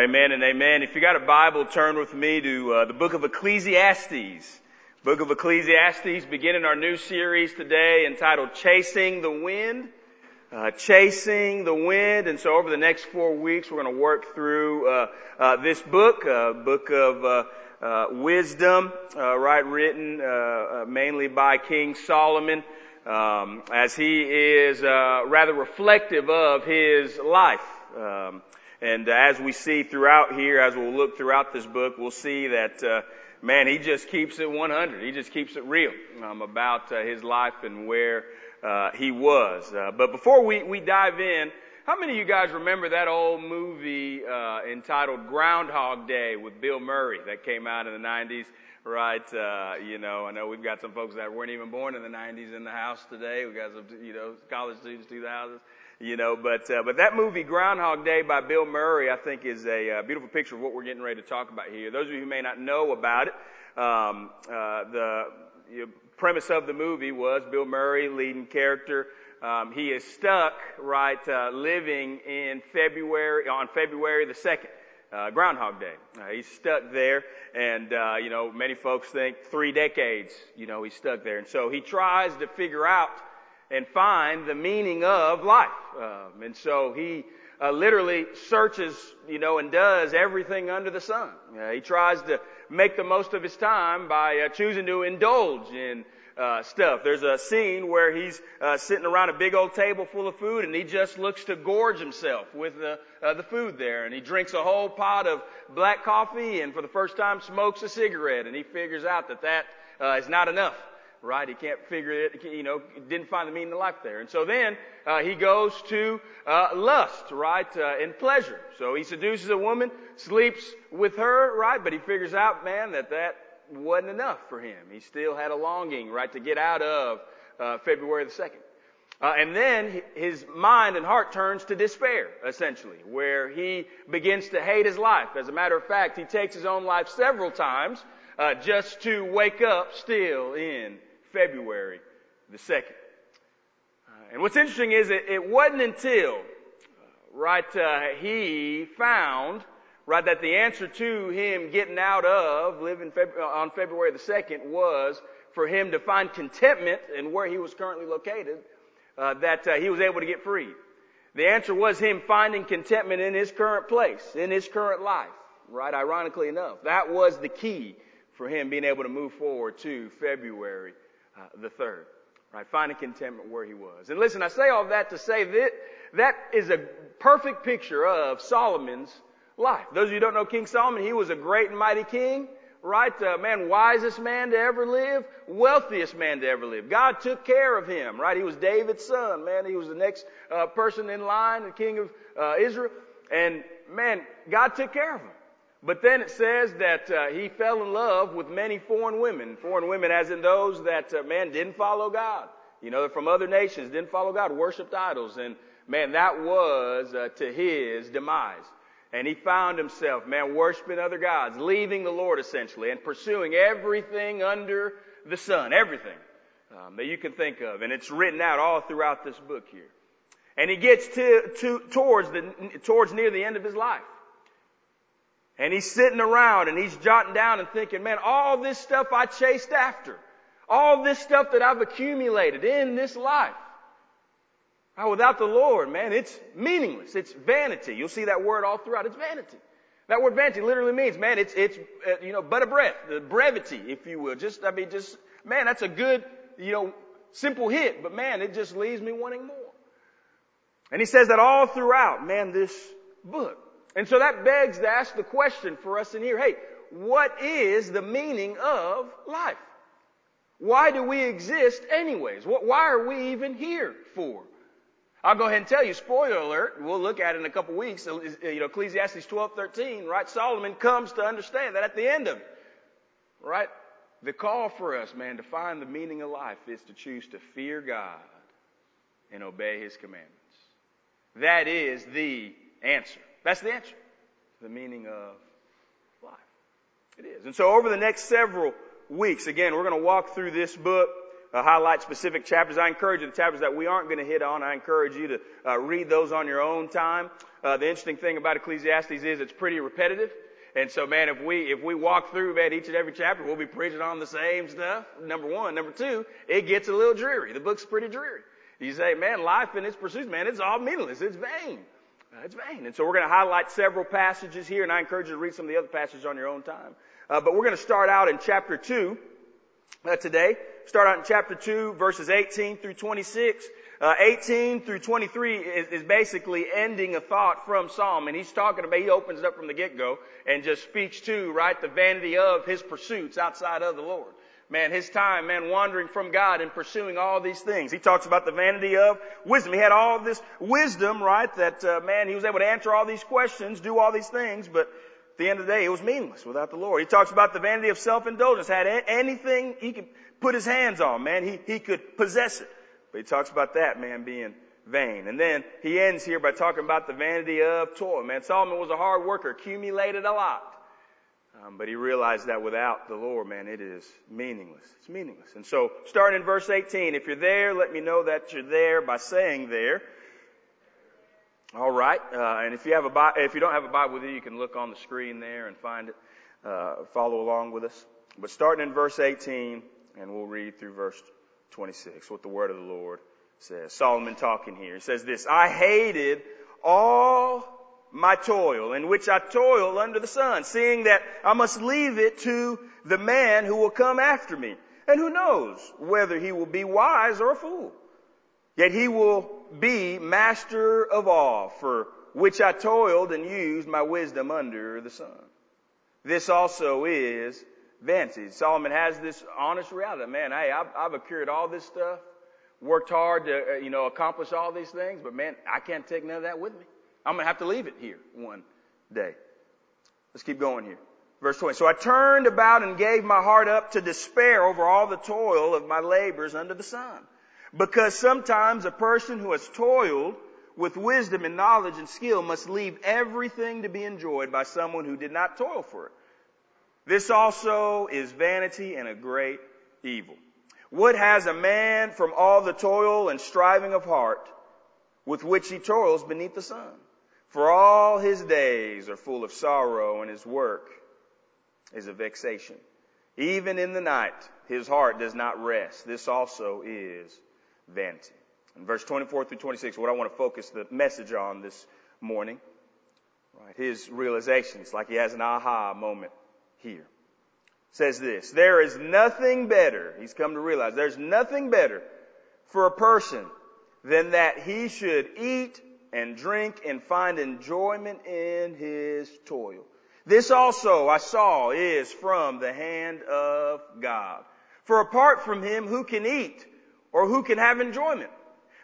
amen and amen. If you got a Bible, turn with me to uh, the book of Ecclesiastes. Book of Ecclesiastes, beginning our new series today entitled Chasing the Wind. Uh, chasing the wind, and so over the next four weeks, we're going to work through uh, uh, this book, uh, book of uh, wisdom, right, written mainly by King Solomon, um, as he is rather reflective of his life. Um, and as we see throughout here, as we'll look throughout this book, we'll see that, uh, man, he just keeps it 100. He just keeps it real um, about uh, his life and where uh, he was. Uh, but before we, we dive in, how many of you guys remember that old movie uh, entitled Groundhog Day with Bill Murray that came out in the 90s? Right, uh, you know, I know we've got some folks that weren't even born in the 90s in the house today. We've got some, you know, college students to the houses you know, but, uh, but that movie Groundhog Day by Bill Murray, I think is a uh, beautiful picture of what we're getting ready to talk about here. Those of you who may not know about it, um, uh, the you know, premise of the movie was Bill Murray, leading character, um, he is stuck, right, uh, living in February, on February the 2nd. Uh, Groundhog Day. Uh, he's stuck there, and uh, you know many folks think three decades. You know he's stuck there, and so he tries to figure out and find the meaning of life. Um, and so he uh, literally searches, you know, and does everything under the sun. Uh, he tries to make the most of his time by uh, choosing to indulge in uh, stuff. There's a scene where he's uh, sitting around a big old table full of food, and he just looks to gorge himself with the uh, the food there, and he drinks a whole pot of black coffee, and for the first time smokes a cigarette, and he figures out that that is not enough right? He can't figure it, you know, didn't find the meaning of life there. And so then uh, he goes to uh, lust, right, uh, and pleasure. So he seduces a woman, sleeps with her, right? But he figures out, man, that that wasn't enough for him. He still had a longing, right, to get out of uh, February the second. Uh, and then his mind and heart turns to despair, essentially, where he begins to hate his life. As a matter of fact, he takes his own life several times uh, just to wake up still in February the 2nd. Uh, and what's interesting is it, it wasn't until, uh, right, uh, he found, right, that the answer to him getting out of living uh, on February the 2nd was for him to find contentment in where he was currently located, uh, that uh, he was able to get free. The answer was him finding contentment in his current place, in his current life, right? Ironically enough, that was the key for him being able to move forward to February uh, the third. Right? Finding contentment where he was. And listen, I say all that to say that that is a perfect picture of Solomon's life. Those of you don't know King Solomon, he was a great and mighty king. Right? Uh, man, wisest man to ever live, wealthiest man to ever live. God took care of him, right? He was David's son, man. He was the next uh, person in line, the king of uh, Israel. And man, God took care of him. But then it says that uh, he fell in love with many foreign women. Foreign women, as in those that, uh, man, didn't follow God. You know, they're from other nations, didn't follow God, worshipped idols. And, man, that was uh, to his demise. And he found himself, man, worshiping other gods, leaving the Lord essentially, and pursuing everything under the sun, everything um, that you can think of. And it's written out all throughout this book here. And he gets to, to, towards the, towards near the end of his life. And he's sitting around and he's jotting down and thinking, man, all this stuff I chased after, all this stuff that I've accumulated in this life, without the Lord, man, it's meaningless. It's vanity. You'll see that word all throughout. It's vanity. That word vanity literally means, man, it's, it's, uh, you know, but a breath, the brevity, if you will. Just, I mean, just, man, that's a good, you know, simple hit, but man, it just leaves me wanting more. And he says that all throughout, man, this book. And so that begs to ask the question for us in here, hey, what is the meaning of life? Why do we exist anyways? Why are we even here for? I'll go ahead and tell you, spoiler alert, we'll look at it in a couple weeks, uh, uh, you know, Ecclesiastes 12, 13, right? Solomon comes to understand that at the end of it, right? The call for us, man, to find the meaning of life is to choose to fear God and obey His commandments. That is the answer. That's the answer. The meaning of life. It is. And so over the next several weeks, again, we're going to walk through this book uh, highlight specific chapters. I encourage you, the chapters that we aren't going to hit on, I encourage you to uh, read those on your own time. Uh, the interesting thing about Ecclesiastes is it's pretty repetitive. And so, man, if we, if we walk through, man, each and every chapter, we'll be preaching on the same stuff. Number one. Number two, it gets a little dreary. The book's pretty dreary. You say, man, life and its pursuits, man, it's all meaningless. It's vain. Uh, it's vain. And so we're going to highlight several passages here, and I encourage you to read some of the other passages on your own time. Uh, but we're going to start out in chapter 2 uh, today. Start out in chapter 2, verses 18 through 26. Uh, 18 through 23 is, is, basically ending a thought from Psalm, and he's talking about, he opens it up from the get-go and just speaks to, right, the vanity of his pursuits outside of the Lord. Man, his time, man, wandering from God and pursuing all these things. He talks about the vanity of wisdom. He had all this wisdom, right, that, uh, man, he was able to answer all these questions, do all these things, but at the end of the day, it was meaningless without the Lord. He talks about the vanity of self-indulgence. Had anything he could put his hands on, man, he, he could possess it. But he talks about that man being vain. And then he ends here by talking about the vanity of toil. Man, Solomon was a hard worker, accumulated a lot. Um, but he realized that without the Lord, man, it is meaningless. It's meaningless. And so, starting in verse 18, if you're there, let me know that you're there by saying there. All right. Uh, and if you have a if you don't have a Bible with you, you can look on the screen there and find it. Uh, follow along with us. But starting in verse 18, and we'll read through verse 26, what the word of the Lord says. Solomon talking here. He says this, I hated all my toil in which I toil under the sun, seeing that I must leave it to the man who will come after me. And who knows whether he will be wise or a fool. Yet he will be master of all, for which I toiled and used my wisdom under the sun. This also is vanity. Solomon has this honest reality. Man, hey, I've, I've accrued all this stuff, worked hard to, uh, you know, accomplish all these things, but man, I can't take none of that with me. I'm going to have to leave it here one day. Let's keep going here. Verse 20. So I turned about and gave my heart up to despair over all the toil of my labors under the sun. Because sometimes a person who has toiled with wisdom and knowledge and skill must leave everything to be enjoyed by someone who did not toil for it. This also is vanity and a great evil. What has a man from all the toil and striving of heart with which he toils beneath the sun? For all his days are full of sorrow and his work is a vexation. Even in the night, his heart does not rest. This also is vanity. In verse 24 through 26, what I want to focus the message on this morning, right, his realizations, like he has an aha moment here. Says this, there is nothing better, he's come to realize, there's nothing better for a person than that he should eat and drink and find enjoyment in his toil. This also I saw is from the hand of God. For apart from him, who can eat or who can have enjoyment?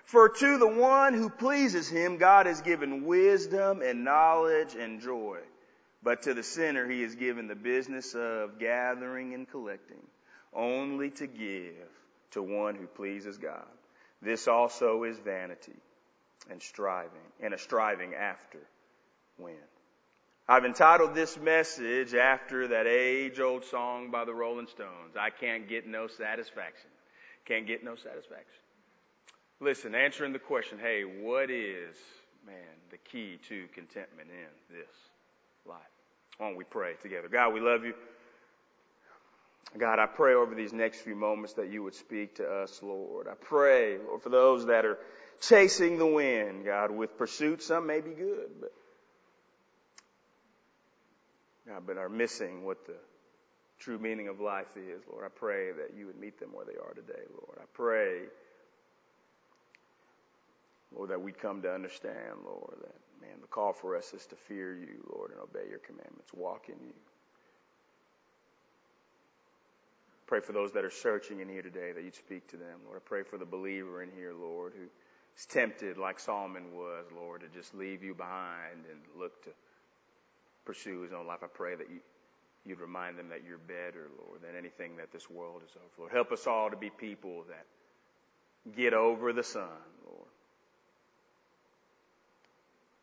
For to the one who pleases him, God has given wisdom and knowledge and joy. But to the sinner, he has given the business of gathering and collecting only to give to one who pleases God. This also is vanity and striving, and a striving after when. I've entitled this message after that age old song by the Rolling Stones. I can't get no satisfaction. Can't get no satisfaction. Listen, answering the question, hey, what is, man, the key to contentment in this life? Why don't we pray together? God, we love you. God, I pray over these next few moments that you would speak to us, Lord. I pray, Lord, for those that are chasing the wind, God, with pursuit. Some may be good, but God, but are missing what the true meaning of life is, Lord. I pray that you would meet them where they are today, Lord. I pray, Lord, that we'd come to understand, Lord, that, man, the call for us is to fear you, Lord, and obey your commandments, walk in you. Pray for those that are searching in here today that you'd speak to them, Lord. I pray for the believer in here, Lord, who is tempted like Solomon was, Lord, to just leave you behind and look to pursue his own life. I pray that you, you'd remind them that you're better, Lord, than anything that this world is of. Lord, help us all to be people that get over the sun, Lord.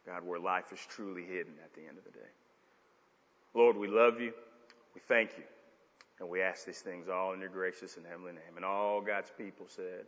God, where life is truly hidden at the end of the day. Lord, we love you. We thank you. And we ask these things all in your gracious and heavenly name. And all God's people said,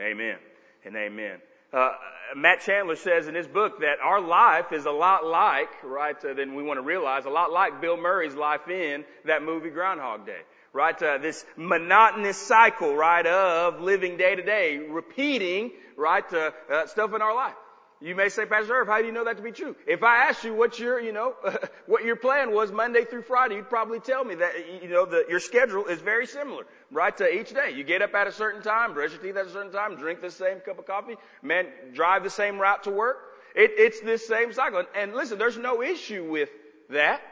Amen and amen. Uh, Matt Chandler says in his book that our life is a lot like, right, uh, then we want to realize, a lot like Bill Murray's life in that movie Groundhog Day. Right, uh, this monotonous cycle, right, of living day to day, repeating, right, uh, uh, stuff in our life. You may say, Pastor Irv, how do you know that to be true? If I asked you what your, you know, what your plan was Monday through Friday, you'd probably tell me that, you know, that your schedule is very similar, right, to each day. You get up at a certain time, brush your teeth at a certain time, drink the same cup of coffee, man, drive the same route to work. It, it's this same cycle. And, and listen, there's no issue with that.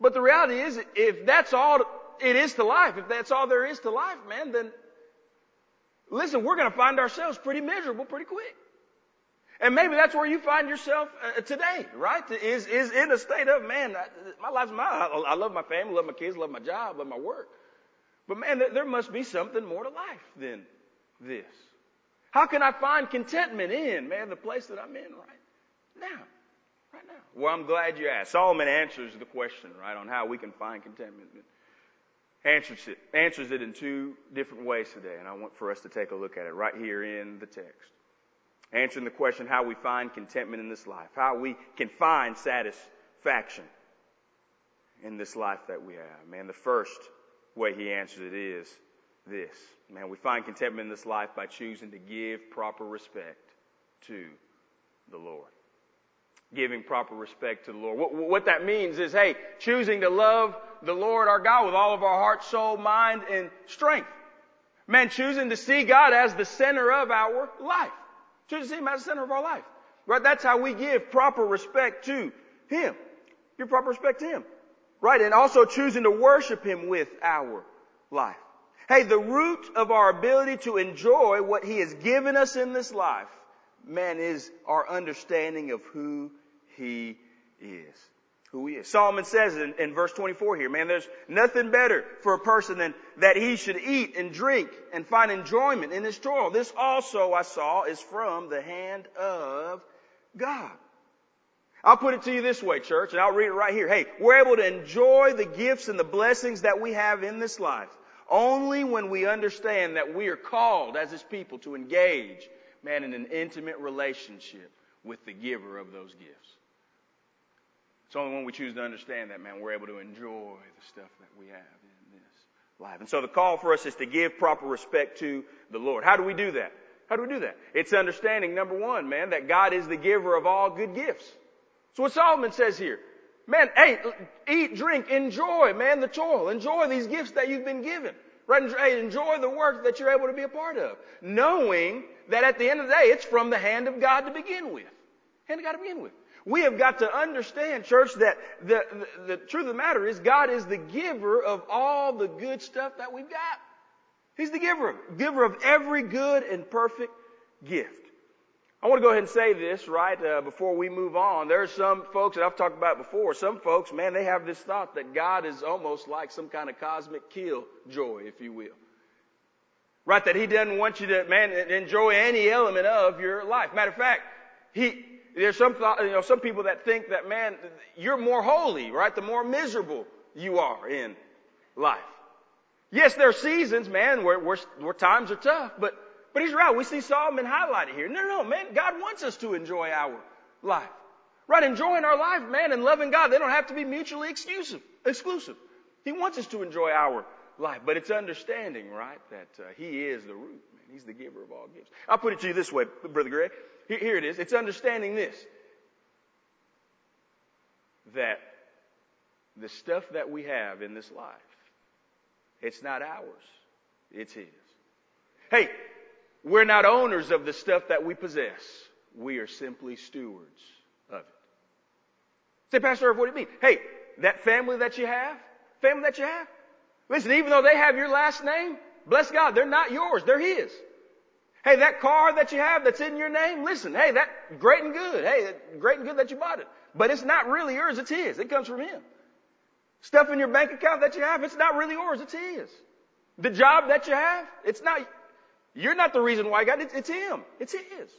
But the reality is, if that's all it is to life, if that's all there is to life, man, then listen, we're going to find ourselves pretty miserable pretty quick. And maybe that's where you find yourself uh, today, right? Is, is in a state of, man, my life's my, I love my family, love my kids, love my job, love my work. But man, there must be something more to life than this. How can I find contentment in, man, the place that I'm in right now? Right now. Well, I'm glad you asked. Solomon answers the question, right, on how we can find contentment. Answers it, answers it in two different ways today, and I want for us to take a look at it right here in the text answering the question how we find contentment in this life, how we can find satisfaction in this life that we have. Man, the first way he answers it is this. Man, we find contentment in this life by choosing to give proper respect to the Lord. Giving proper respect to the Lord. What, what that means is, hey, choosing to love the Lord our God with all of our heart, soul, mind, and strength. Man, choosing to see God as the center of our life. To see Him as the center of our life. Right? That's how we give proper respect to Him. Give proper respect to Him. Right? And also choosing to worship Him with our life. Hey, the root of our ability to enjoy what He has given us in this life, man, is our understanding of who He is who he is. Solomon says in, in, verse 24 here, man, there's nothing better for a person than that he should eat and drink and find enjoyment in his toil. This also I saw is from the hand of God. I'll put it to you this way, church, and I'll read it right here. Hey, we're able to enjoy the gifts and the blessings that we have in this life only when we understand that we are called as his people to engage, man, in an intimate relationship with the giver of those gifts. It's only when we choose to understand that, man, we're able to enjoy the stuff that we have in this life. And so the call for us is to give proper respect to the Lord. How do we do that? How do we do that? It's understanding, number one, man, that God is the giver of all good gifts. So what Solomon says here. Man, hey, eat, drink, enjoy, man, the toil. Enjoy these gifts that you've been given. Right? Enjoy the work that you're able to be a part of. Knowing that at the end of the day, it's from the hand of God to begin with. Hand of God to begin with. We have got to understand, church, that the, the, the, truth of the matter is God is the giver of all the good stuff that we've got. He's the giver, giver of every good and perfect gift. I want to go ahead and say this, right, uh, before we move on. There are some folks that I've talked about before. Some folks, man, they have this thought that God is almost like some kind of cosmic kill joy, if you will. Right, that He doesn't want you to, man, enjoy any element of your life. Matter of fact, He, there's some thought, you know, some people that think that, man, you're more holy, right? The more miserable you are in life. Yes, there are seasons, man, where, where, where times are tough, but, but he's right. We see Solomon highlighted here. No, no, man, God wants us to enjoy our life. Right? Enjoying our life, man, and loving God, they don't have to be mutually exclusive. exclusive. He wants us to enjoy our life, but it's understanding, right, that uh, He is the root, man. He's the giver of all gifts. I'll put it to you this way, Brother Greg. Here it is. It's understanding this. That the stuff that we have in this life, it's not ours. It's His. Hey, we're not owners of the stuff that we possess. We are simply stewards of it. Say, Pastor Irv, what do you mean? Hey, that family that you have, family that you have, listen, even though they have your last name, bless God, they're not yours, they're His. Hey, that car that you have that's in your name, listen, hey, that great and good. Hey, great and good that you bought it. But it's not really yours, it's his. It comes from him. Stuff in your bank account that you have, it's not really yours, it's his. The job that you have, it's not, you're not the reason why you got it, it's him. It's his.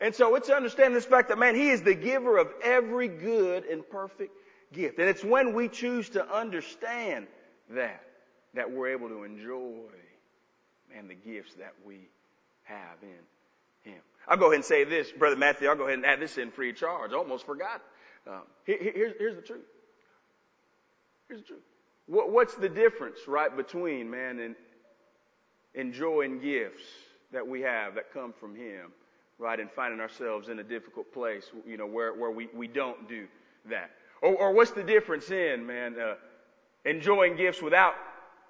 And so it's to understand this fact that man, he is the giver of every good and perfect gift. And it's when we choose to understand that that we're able to enjoy, man, the gifts that we have in Him. I'll go ahead and say this, Brother Matthew, I'll go ahead and add this in free charge. I almost forgot. Um, here, here's, here's the truth. Here's the truth. What, what's the difference, right, between, man, and enjoying gifts that we have that come from Him, right, and finding ourselves in a difficult place, you know, where, where we, we don't do that? Or, or what's the difference in, man, uh, enjoying gifts without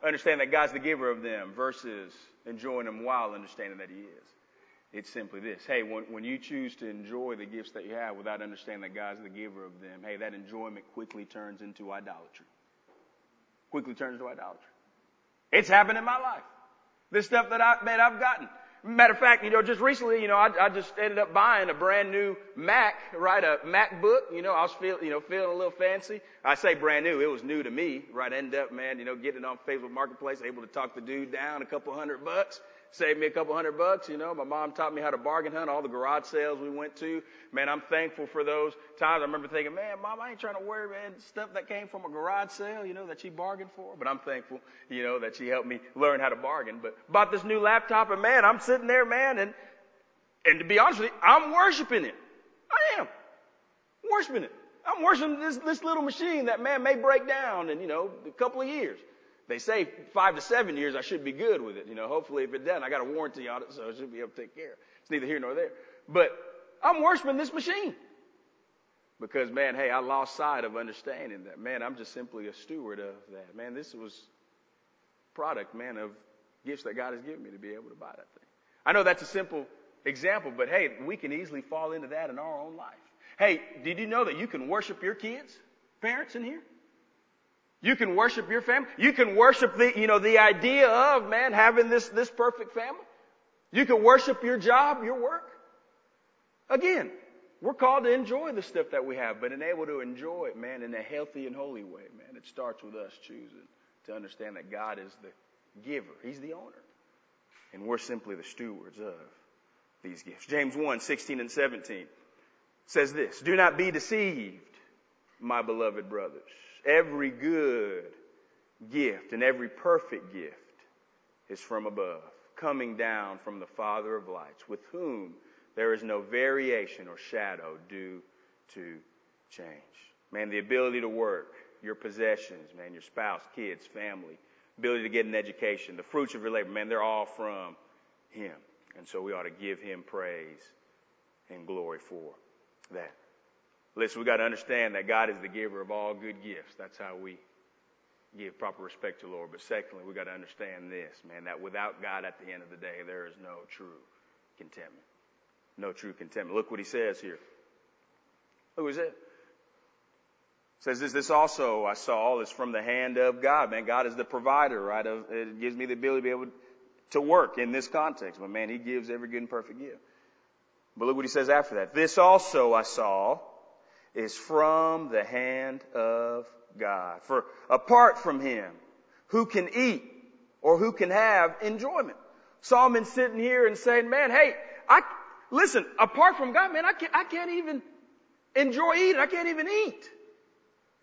understanding that God's the giver of them versus enjoying them while understanding that He is? It's simply this. Hey, when, when you choose to enjoy the gifts that you have without understanding that God's the giver of them, hey, that enjoyment quickly turns into idolatry. Quickly turns into idolatry. It's happened in my life. This stuff that I, man, I've gotten. Matter of fact, you know, just recently, you know, I, I just ended up buying a brand new Mac, right? A MacBook. You know, I was feel, you know, feeling a little fancy. I say brand new. It was new to me, right? I ended up, man, you know, getting it on Facebook Marketplace, able to talk the dude down a couple hundred bucks saved me a couple hundred bucks. You know, my mom taught me how to bargain hunt, all the garage sales we went to. Man, I'm thankful for those times. I remember thinking, man, mom, I ain't trying to worry, man, stuff that came from a garage sale, you know, that she bargained for. But I'm thankful, you know, that she helped me learn how to bargain. But bought this new laptop and man, I'm sitting there, man, and, and to be honest with you, I'm worshiping it. I am. Worshiping it. I'm worshiping this, this little machine that man may break down in, you know, a couple of years. They say five to seven years I should be good with it. You know, hopefully if it doesn't, I got a warranty on it, so I should be able to take care. It's neither here nor there. But I'm worshiping this machine. Because man, hey, I lost sight of understanding that. Man, I'm just simply a steward of that. Man, this was product, man, of gifts that God has given me to be able to buy that thing. I know that's a simple example, but hey, we can easily fall into that in our own life. Hey, did you know that you can worship your kids? Parents in here? You can worship your family. You can worship the, you know, the idea of, man, having this, this perfect family. You can worship your job, your work. Again, we're called to enjoy the stuff that we have, but in able to enjoy it, man, in a healthy and holy way, man. It starts with us choosing to understand that God is the giver. He's the owner. And we're simply the stewards of these gifts. James 1, 16 and 17 says this, Do not be deceived, my beloved brothers every good gift and every perfect gift is from above, coming down from the Father of lights, with whom there is no variation or shadow due to change. Man, the ability to work, your possessions, man, your spouse, kids, family, ability to get an education, the fruits of your labor, man, they're all from Him. And so we ought to give Him praise and glory for that. Listen, we got to understand that God is the giver of all good gifts. That's how we give proper respect to the Lord. But secondly, we got to understand this, man, that without God at the end of the day, there is no true contentment. No true contentment. Look what he says here. Who is it? Says this, this also I saw is from the hand of God. Man, God is the provider, right? It gives me the ability to be able to work in this context. But man, he gives every good and perfect gift. But look what he says after that. This also I saw is from the hand of God. For apart from Him, who can eat or who can have enjoyment? Solomon's sitting here and saying, man, hey, I, listen, apart from God, man, I can't, I can't even enjoy eating. I can't even eat.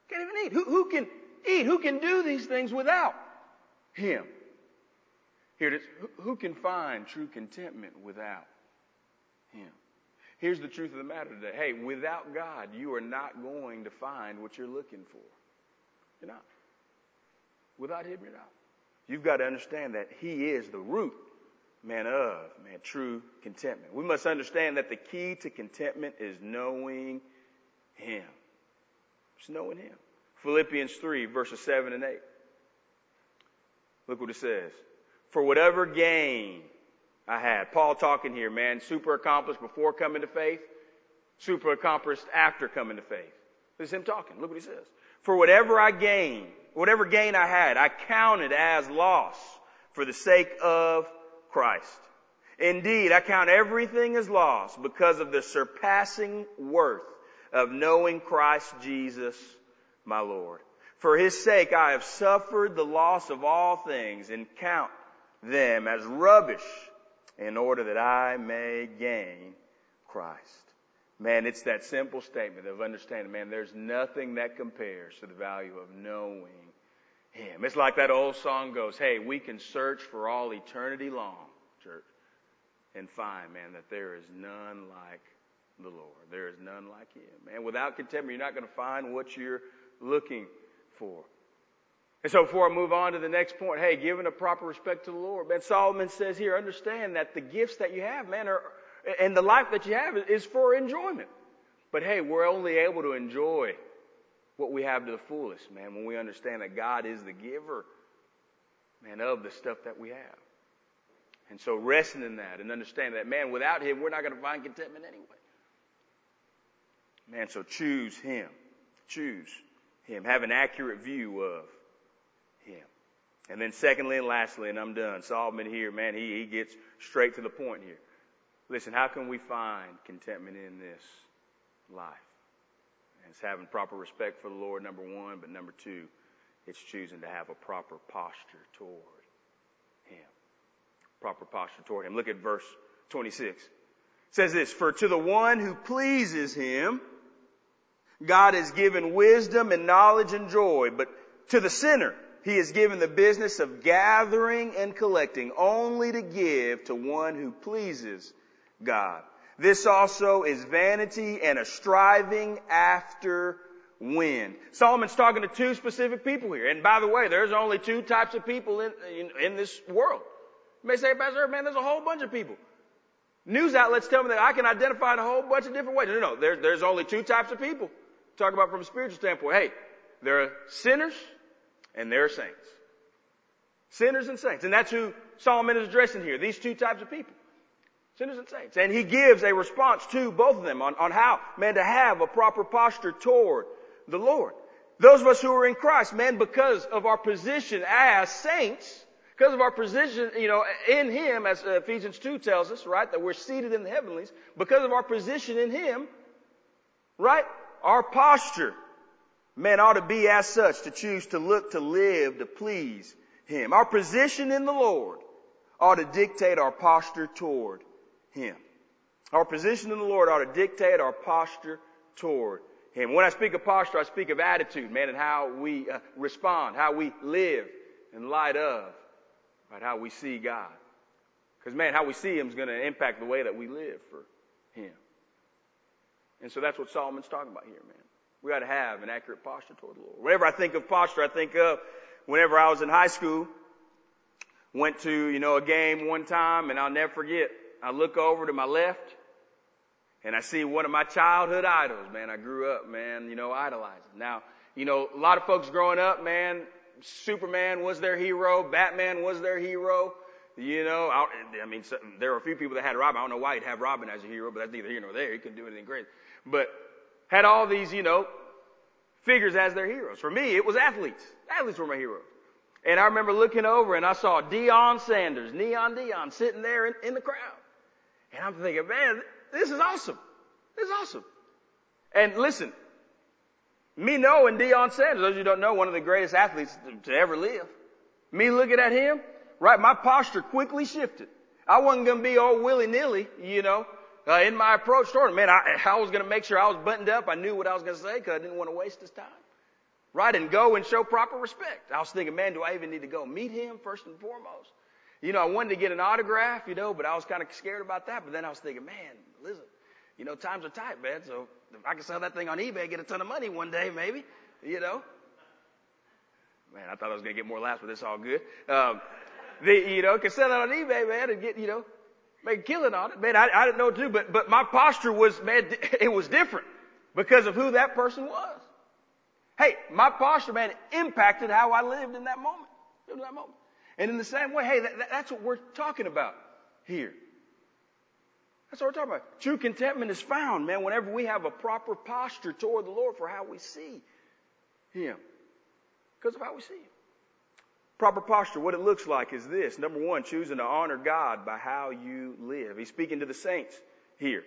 Can't even eat. Who, who can eat? Who can do these things without Him? Here it is. Who can find true contentment without Him? Here's the truth of the matter today. Hey, without God, you are not going to find what you're looking for. You're not. Without Him, you're not. You've got to understand that He is the root, man, of, man, true contentment. We must understand that the key to contentment is knowing Him. Just knowing Him. Philippians 3, verses 7 and 8. Look what it says. For whatever gain I had. Paul talking here, man, super accomplished before coming to faith, super accomplished after coming to faith. This is him talking. Look what he says. For whatever I gain, whatever gain I had, I counted as loss for the sake of Christ. Indeed, I count everything as loss because of the surpassing worth of knowing Christ Jesus, my Lord. For his sake I have suffered the loss of all things and count them as rubbish in order that I may gain Christ. Man, it's that simple statement of understanding, man, there's nothing that compares to the value of knowing Him. It's like that old song goes, hey, we can search for all eternity long, church, and find, man, that there is none like the Lord. There is none like Him. Man, without contentment, you're not going to find what you're looking for. And so before I move on to the next point, hey, giving a proper respect to the Lord, man, Solomon says here, understand that the gifts that you have, man, are, and the life that you have is for enjoyment. But hey, we're only able to enjoy what we have to the fullest, man, when we understand that God is the giver, man, of the stuff that we have. And so resting in that and understanding that, man, without Him, we're not going to find contentment anyway. Man, so choose Him. Choose Him. Have an accurate view of Him. And then secondly and lastly, and I'm done, Solomon here, man, he, he gets straight to the point here. Listen, how can we find contentment in this life? It's having proper respect for the Lord, number one, but number two, it's choosing to have a proper posture toward Him. Proper posture toward Him. Look at verse 26. It says this, For to the one who pleases Him, God has given wisdom and knowledge and joy, but to the sinner, He has given the business of gathering and collecting only to give to one who pleases God. This also is vanity and a striving after wind. Solomon's talking to two specific people here. And by the way, there's only two types of people in, in, in this world. You may say, Pastor, man, there's a whole bunch of people. News outlets tell me that I can identify in a whole bunch of different ways. No, no, no. There, there's only two types of people. Talk about from a spiritual standpoint. Hey, there are sinners and there are saints. Sinners and saints. And that's who Solomon is addressing here. These two types of people. Sinners and saints. And he gives a response to both of them on, on how, man, to have a proper posture toward the Lord. Those of us who are in Christ, man, because of our position as saints, because of our position, you know, in Him, as Ephesians 2 tells us, right, that we're seated in the heavenlies, because of our position in Him, right, our posture, man, ought to be as such to choose to look to live to please Him. Our position in the Lord ought to dictate our posture toward him. Our position in the Lord ought to dictate our posture toward Him. When I speak of posture, I speak of attitude, man, and how we uh, respond, how we live in light of, right, how we see God. Because, man, how we see Him is going to impact the way that we live for Him. And so that's what Solomon's talking about here, man. We got to have an accurate posture toward the Lord. Whenever I think of posture, I think of whenever I was in high school, went to, you know, a game one time, and I'll never forget. I look over to my left and I see one of my childhood idols, man. I grew up, man, you know, idolizing. Now, you know, a lot of folks growing up, man, Superman was their hero, Batman was their hero. You know, I, I mean, there were a few people that had Robin. I don't know why he'd have Robin as a hero, but that's neither here nor there. He couldn't do anything great. But had all these, you know, figures as their heroes. For me, it was athletes. Athletes were my heroes. And I remember looking over and I saw Deion Sanders, Neon Deion, sitting there in, in the crowd. And I'm thinking, man, this is awesome. This is awesome. And listen, me knowing Deion Sanders, those of you don't know, one of the greatest athletes to, ever live. Me looking at him, right, my posture quickly shifted. I wasn't to be all willy-nilly, you know, uh, in my approach toward him. Man, I, I was going to make sure I was buttoned up. I knew what I was going to say because I didn't want to waste his time. Right, and go and show proper respect. I was thinking, man, do I even need to go meet him first and foremost? You know, I wanted to get an autograph, you know, but I was kind of scared about that. But then I was thinking, man, listen, you know, times are tight, man. So if I can sell that thing on eBay, get a ton of money one day, maybe, you know. Man, I thought I was going to get more laughs, but it's all good. Um, the, you know, can sell that on eBay, man, and get, you know, a killing on it. Man, I, I didn't know what to do, but, but my posture was, man, it was different because of who that person was. Hey, my posture, man, impacted how I lived in that moment. In that moment. And in the same way, hey, that, that's what we're talking about here. That's what we're talking about. True contentment is found, man, whenever we have a proper posture toward the Lord for how we see Him. Because of how we see Him. Proper posture, what it looks like is this. Number one, choosing to honor God by how you live. He's speaking to the saints here.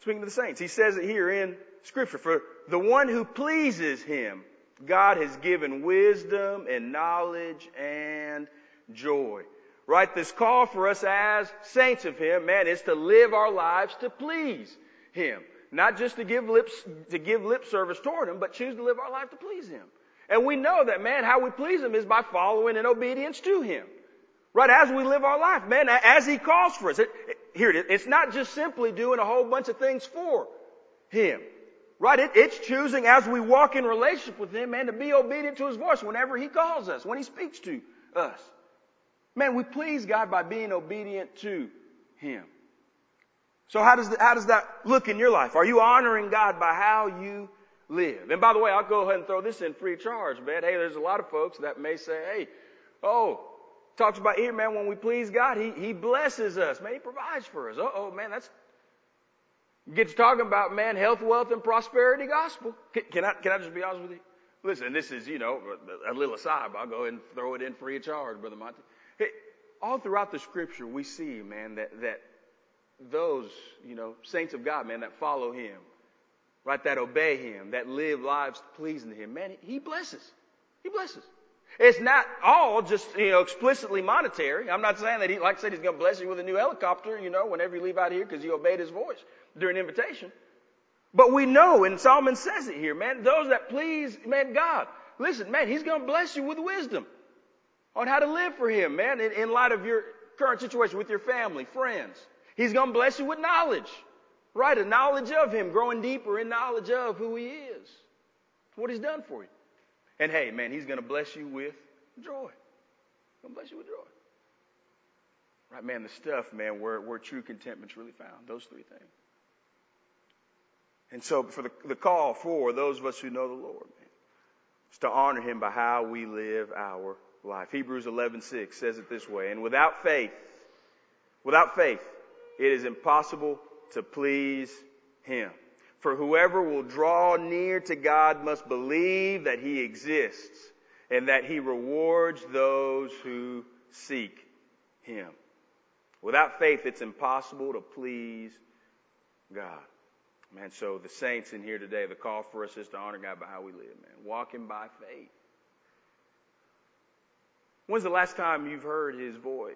Speaking to the saints. He says it here in Scripture. For the one who pleases Him, God has given wisdom and knowledge and joy. Right? This call for us as saints of Him, man, is to live our lives to please Him. Not just to give lips, to give lip service toward Him, but choose to live our life to please Him. And we know that, man, how we please Him is by following in obedience to Him. Right? As we live our life, man, as He calls for us. It, it, here it is. It's not just simply doing a whole bunch of things for Him. Right? It, it's choosing as we walk in relationship with Him, man, to be obedient to His voice whenever He calls us, when He speaks to us. Man, we please God by being obedient to Him. So how does, the, how does that look in your life? Are you honoring God by how you live? And by the way, I'll go ahead and throw this in free charge, man. Hey, there's a lot of folks that may say, hey, oh, talks about here, man, when we please God, He, He blesses us. Man, He provides for us. oh, man, that's, gets talking about, man, health, wealth, and prosperity gospel. Can, can I, can I just be honest with you? Listen, this is, you know, a little aside, but I'll go ahead and throw it in free of charge, Brother Monty. Hey, all throughout the scripture, we see, man, that, that those, you know, saints of God, man, that follow Him, right, that obey Him, that live lives pleasing to Him, man, He blesses. He blesses. It's not all just, you know, explicitly monetary. I'm not saying that he, like I said, he's going to bless you with a new helicopter, you know, whenever you leave out here because you obeyed his voice during invitation. But we know, and Solomon says it here, man, those that please, man, God, listen, man, he's going to bless you with wisdom on how to live for him, man, in, in light of your current situation with your family, friends. He's going to bless you with knowledge, right? A knowledge of him, growing deeper in knowledge of who he is, what he's done for you. And hey, man, he's going to bless you with joy. To bless you with joy. Right, man, the stuff, man, where, where true contentment's really found. Those three things. And so for the, the call for those of us who know the Lord, man, is to honor him by how we live our life. Hebrews 11:6 says it this way, and without faith, without faith, it is impossible to please him. For whoever will draw near to God must believe that He exists and that He rewards those who seek Him. Without faith, it's impossible to please God. Man, so the saints in here today, the call for us is to honor God by how we live, man. Walking by faith. When's the last time you've heard His voice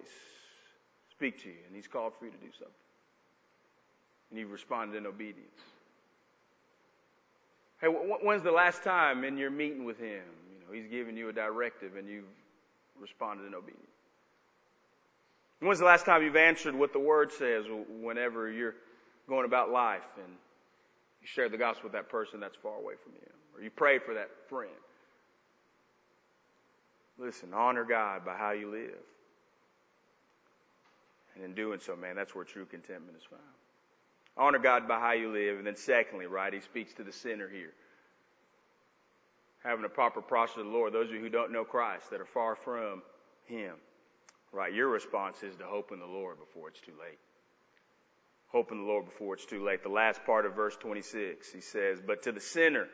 speak to you and He's called for you to do something? And you've responded in obedience? Hey, when's the last time in your meeting with him, you know, he's giving you a directive and you've responded in obedience? When's the last time you've answered what the word says whenever you're going about life and you share the gospel with that person that's far away from you, or you pray for that friend? Listen, honor God by how you live. And in doing so, man, that's where true contentment is found. Honor God by how you live. And then secondly, right, he speaks to the sinner here. Having a proper posture to the Lord. Those of you who don't know Christ, that are far from him. Right, your response is to hope in the Lord before it's too late. Hope in the Lord before it's too late. The last part of verse 26, he says, But to the sinner,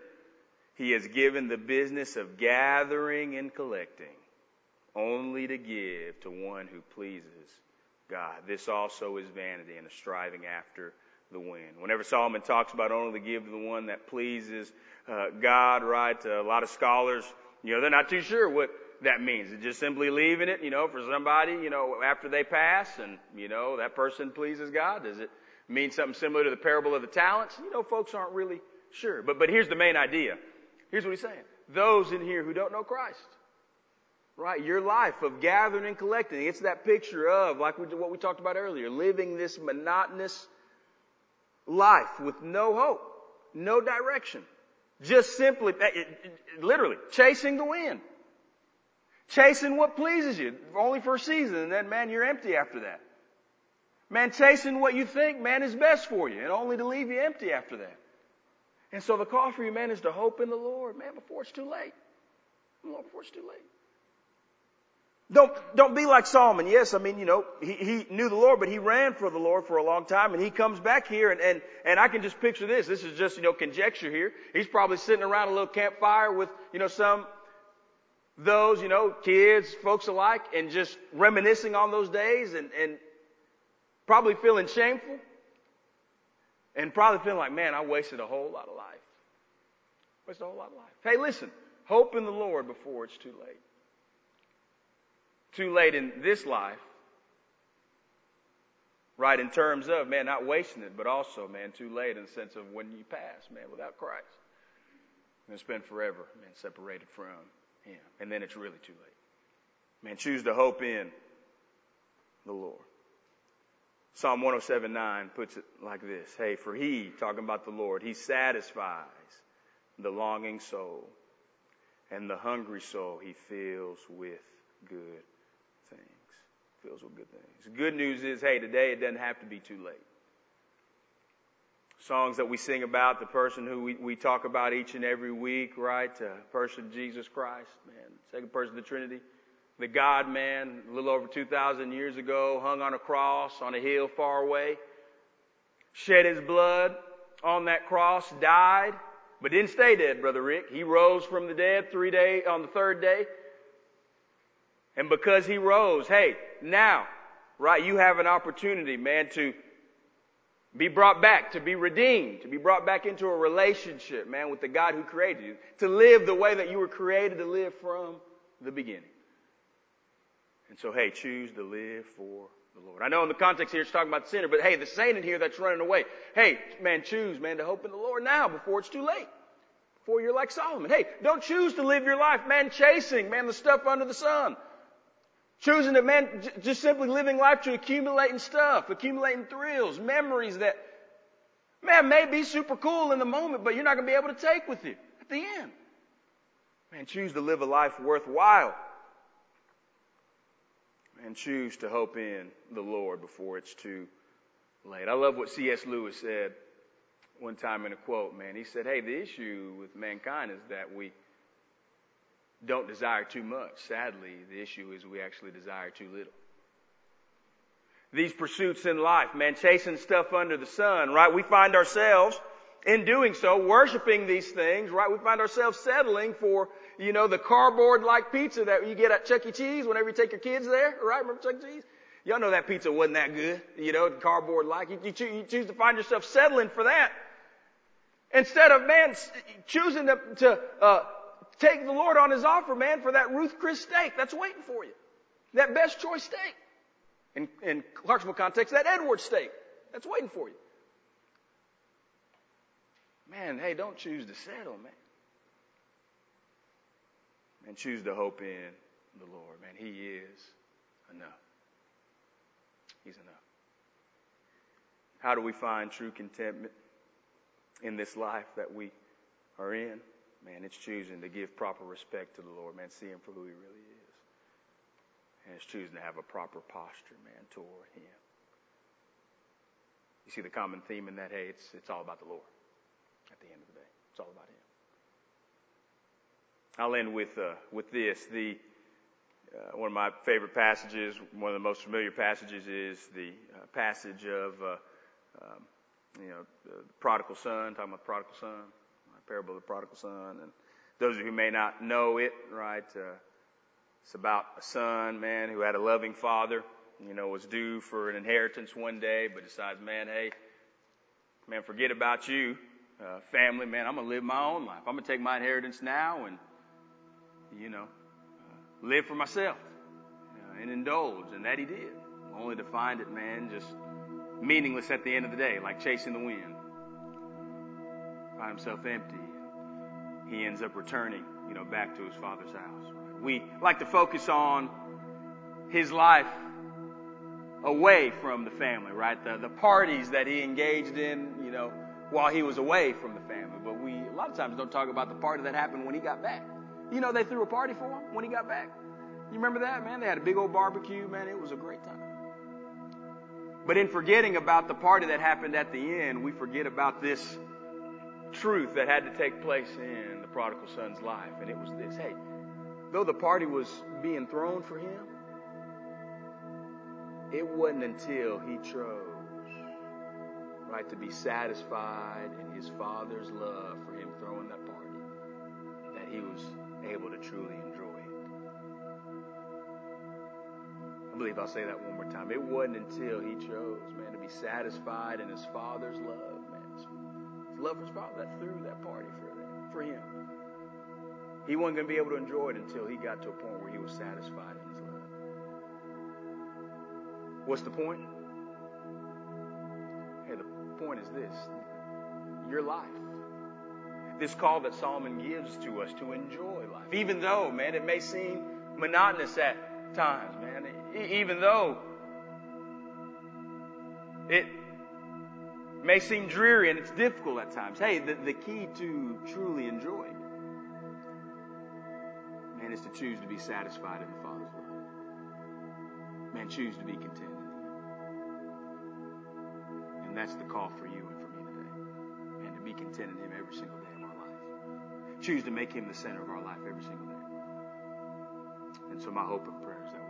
he has given the business of gathering and collecting, only to give to one who pleases God. This also is vanity and a striving after the wind. Whenever Solomon talks about only give to the one that pleases uh, God, right? Uh, a lot of scholars, you know, they're not too sure what that means. It's just simply leaving it, you know, for somebody, you know, after they pass and, you know, that person pleases God. Does it mean something similar to the parable of the talents? You know, folks aren't really sure. But, but here's the main idea. Here's what he's saying. Those in here who don't know Christ, right? Your life of gathering and collecting. It's that picture of, like we, what we talked about earlier, living this monotonous life with no hope, no direction. Just simply, eh, literally, chasing the wind. Chasing what pleases you, only for a season, and then man, you're empty after that. Man, chasing what you think, man, is best for you, and only to leave you empty after that. And so the call for you, man, is to hope in the Lord, man, before it's too late. Lord, before it's too late. Don't, don't be like Solomon. Yes, I mean, you know, he, he knew the Lord, but he ran for the Lord for a long time and he comes back here and, and, and I can just picture this. This is just, you know, conjecture here. He's probably sitting around a little campfire with, you know, some, those, you know, kids, folks alike and just reminiscing on those days and, and probably feeling shameful and probably feeling like, man, I wasted a whole lot of life. Wasted a whole lot of life. Hey, listen, hope in the Lord before it's too late too late in this life, right, in terms of, man, not wasting it, but also, man, too late in the sense of when you pass, man, without Christ. and spend forever, man, separated from Him. And then it's really too late. Man, choose to hope in the Lord. Psalm 107.9 puts it like this. Hey, for He, talking about the Lord, He satisfies the longing soul and the hungry soul He fills with good. Fills with good things. The good news is, hey, today it doesn't have to be too late songs that we sing about, the person who we, we talk about each and every week, right? The person Jesus Christ, man. Second person of the Trinity. The God man, a little over 2,000 years ago, hung on a cross on a hill far away, shed his blood on that cross, died, but didn't stay dead, Brother Rick. He rose from the dead three day, on the third day. And because he rose, hey, now, right, you have an opportunity, man, to be brought back, to be redeemed, to be brought back into a relationship, man, with the God who created you, to live the way that you were created to live from the beginning. And so, hey, choose to live for the Lord. I know in the context here it's talking about the sinner, but hey, the saint in here that's running away. Hey, man, choose, man, to hope in the Lord now before it's too late. Before you're like Solomon. Hey, don't choose to live your life, man, chasing, man, the stuff under the sun. Choosing to, man, just simply living life to accumulating stuff, accumulating thrills, memories that, man, may be super cool in the moment, but you're not going to be able to take with you at the end. Man, choose to live a life worthwhile. And choose to hope in the Lord before it's too late. I love what C.S. Lewis said one time in a quote, man. He said, hey, the issue with mankind is that we, don't desire too much. Sadly, the issue is we actually desire too little. These pursuits in life, man, chasing stuff under the sun, right? We find ourselves in doing so, worshiping these things, right? We find ourselves settling for, you know, the cardboard-like pizza that you get at Chuck E. Cheese whenever you take your kids there, right? Remember Chuck E. Cheese? Y'all know that pizza wasn't that good, you know, cardboard-like. You, you, choo- you choose to find yourself settling for that. Instead of, man, choosing to, to uh, Take the Lord on his offer, man, for that Ruth Chris steak. That's waiting for you. That best choice steak. In, in Clarksville context, that Edward steak. That's waiting for you. Man, hey, don't choose to settle, man. And choose to hope in the Lord, man. He is enough. He's enough. How do we find true contentment in this life that we are in? Man, it's choosing to give proper respect to the Lord, man, see him for who he really is. And it's choosing to have a proper posture, man, toward him. You see the common theme in that, hey, it's, it's all about the Lord at the end of the day. It's all about him. I'll end with, uh, with this. The, uh, one of my favorite passages, one of the most familiar passages is the uh, passage of, uh, um, you know, the prodigal son, talking about the prodigal son parable of the prodigal son. And those of you who may not know it, right, uh, it's about a son, man, who had a loving father, you know, was due for an inheritance one day, but decides, man, hey, man, forget about you, uh, family, man, I'm gonna live my own life. I'm gonna take my inheritance now and, you know, uh, live for myself uh, and indulge. And that he did, only to find it, man, just meaningless at the end of the day, like chasing the wind find himself empty. He ends up returning, you know, back to his father's house. We like to focus on his life away from the family, right? The, the parties that he engaged in, you know, while he was away from the family. But we a lot of times don't talk about the party that happened when he got back. You know, they threw a party for him when he got back. You remember that, man? They had a big old barbecue, man. It was a great time. But in forgetting about the party that happened at the end, we forget about this truth that had to take place in the prodigal son's life. And it was this hey, though the party was being thrown for him, it wasn't until he chose, right, to be satisfied in his father's love for him throwing that party that he was able to truly enjoy it. I believe I'll say that one more time. It wasn't until he chose, man, to be satisfied in his father's love love his father that threw that party for, that, for him. He wasn't going to be able to enjoy it until he got to a point where he was satisfied in his love. What's the point? Hey, the point is this your life. this call that Solomon gives to us to enjoy life. Even though, man, it may seem monotonous at times, man. Even though it may seem dreary and it's difficult at times. Hey, the, the key to truly enjoying, man, is to choose to be satisfied in the Father's love. Man, choose to be content. And that's the call for you and for me today. And to be content in Him every single day of our life. Choose to make Him the center of our life every single day. And so my hope and prayer is that.